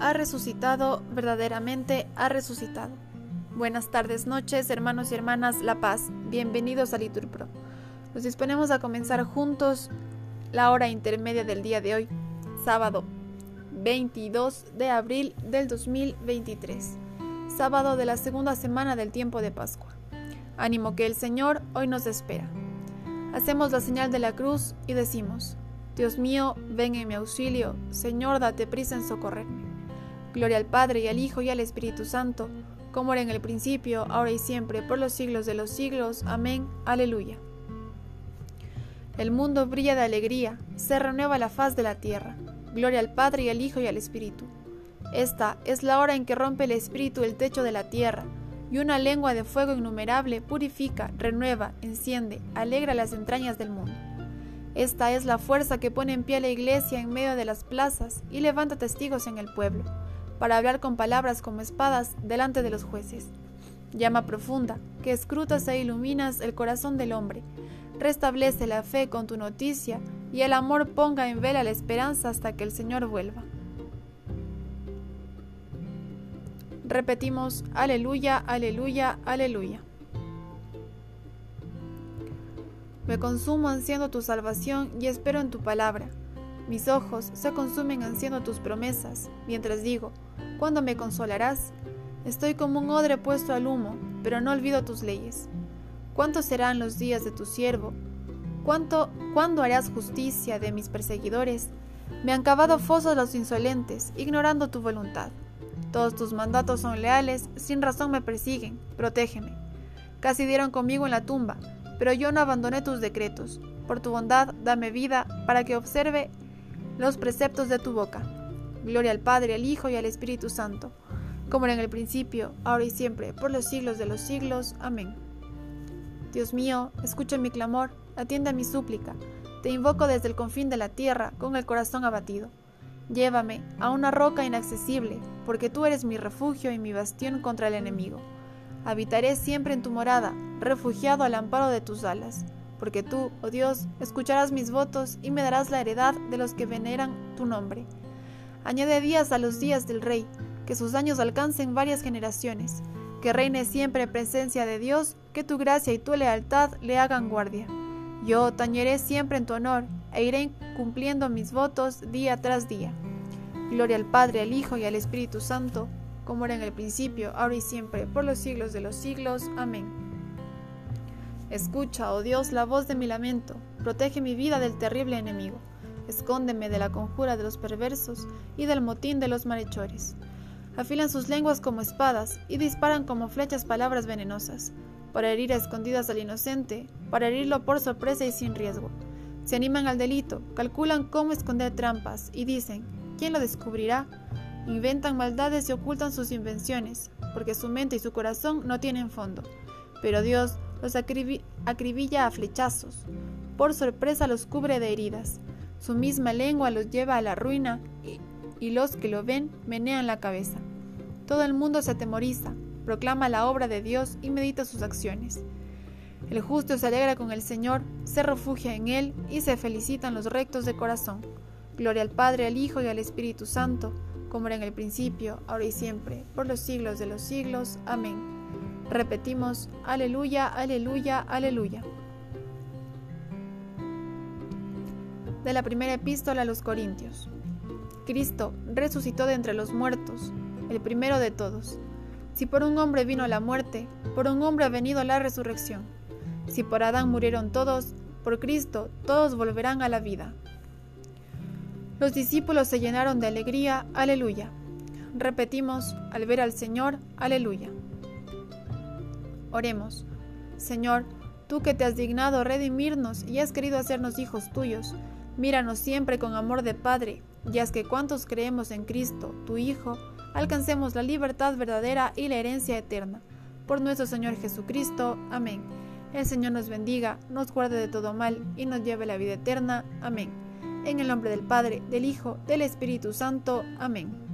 Ha resucitado, verdaderamente ha resucitado. Buenas tardes, noches, hermanos y hermanas La Paz. Bienvenidos a Liturpro. Nos disponemos a comenzar juntos la hora intermedia del día de hoy, sábado 22 de abril del 2023, sábado de la segunda semana del tiempo de Pascua. Ánimo que el Señor hoy nos espera. Hacemos la señal de la cruz y decimos, Dios mío, ven en mi auxilio, Señor, date prisa en socorrerme. Gloria al Padre y al Hijo y al Espíritu Santo, como era en el principio, ahora y siempre, por los siglos de los siglos. Amén. Aleluya. El mundo brilla de alegría, se renueva la faz de la tierra. Gloria al Padre y al Hijo y al Espíritu. Esta es la hora en que rompe el Espíritu el techo de la tierra, y una lengua de fuego innumerable purifica, renueva, enciende, alegra las entrañas del mundo. Esta es la fuerza que pone en pie la iglesia en medio de las plazas y levanta testigos en el pueblo, para hablar con palabras como espadas delante de los jueces. Llama profunda, que escrutas e iluminas el corazón del hombre. Restablece la fe con tu noticia y el amor ponga en vela la esperanza hasta que el Señor vuelva. Repetimos, aleluya, aleluya, aleluya. Me consumo ansiando tu salvación y espero en tu palabra. Mis ojos se consumen ansiando tus promesas, mientras digo, ¿cuándo me consolarás? Estoy como un odre puesto al humo, pero no olvido tus leyes. ¿Cuántos serán los días de tu siervo? ¿Cuánto, ¿Cuándo harás justicia de mis perseguidores? Me han cavado fosos los insolentes, ignorando tu voluntad. Todos tus mandatos son leales, sin razón me persiguen, protégeme. Casi dieron conmigo en la tumba, pero yo no abandoné tus decretos. Por tu bondad, dame vida para que observe los preceptos de tu boca. Gloria al Padre, al Hijo y al Espíritu Santo, como era en el principio, ahora y siempre, por los siglos de los siglos. Amén. Dios mío, escucha mi clamor, atiende a mi súplica. Te invoco desde el confín de la tierra, con el corazón abatido. Llévame a una roca inaccesible, porque tú eres mi refugio y mi bastión contra el enemigo. Habitaré siempre en tu morada, refugiado al amparo de tus alas, porque tú, oh Dios, escucharás mis votos y me darás la heredad de los que veneran tu nombre. Añade días a los días del rey, que sus años alcancen varias generaciones, que reine siempre en presencia de Dios, que tu gracia y tu lealtad le hagan guardia. Yo tañeré siempre en tu honor e iré cumpliendo mis votos día tras día. Gloria al Padre, al Hijo y al Espíritu Santo, como era en el principio, ahora y siempre, por los siglos de los siglos. Amén. Escucha, oh Dios, la voz de mi lamento, protege mi vida del terrible enemigo, escóndeme de la conjura de los perversos y del motín de los malhechores. Afilan sus lenguas como espadas y disparan como flechas palabras venenosas, para herir a escondidas al inocente, para herirlo por sorpresa y sin riesgo. Se animan al delito, calculan cómo esconder trampas y dicen, ¿quién lo descubrirá? Inventan maldades y ocultan sus invenciones, porque su mente y su corazón no tienen fondo. Pero Dios los acribilla a flechazos. Por sorpresa los cubre de heridas. Su misma lengua los lleva a la ruina y, y los que lo ven menean la cabeza. Todo el mundo se atemoriza, proclama la obra de Dios y medita sus acciones. El justo se alegra con el Señor, se refugia en Él y se felicitan los rectos de corazón. Gloria al Padre, al Hijo y al Espíritu Santo como era en el principio, ahora y siempre, por los siglos de los siglos. Amén. Repetimos, aleluya, aleluya, aleluya. De la primera epístola a los Corintios. Cristo resucitó de entre los muertos, el primero de todos. Si por un hombre vino la muerte, por un hombre ha venido la resurrección. Si por Adán murieron todos, por Cristo todos volverán a la vida. Los discípulos se llenaron de alegría, aleluya. Repetimos, al ver al Señor, aleluya. Oremos, Señor, tú que te has dignado redimirnos y has querido hacernos hijos tuyos, míranos siempre con amor de Padre, y haz que cuantos creemos en Cristo, tu Hijo, alcancemos la libertad verdadera y la herencia eterna. Por nuestro Señor Jesucristo. Amén. El Señor nos bendiga, nos guarde de todo mal y nos lleve a la vida eterna. Amén. En el nombre del Padre, del Hijo, del Espíritu Santo. Amén.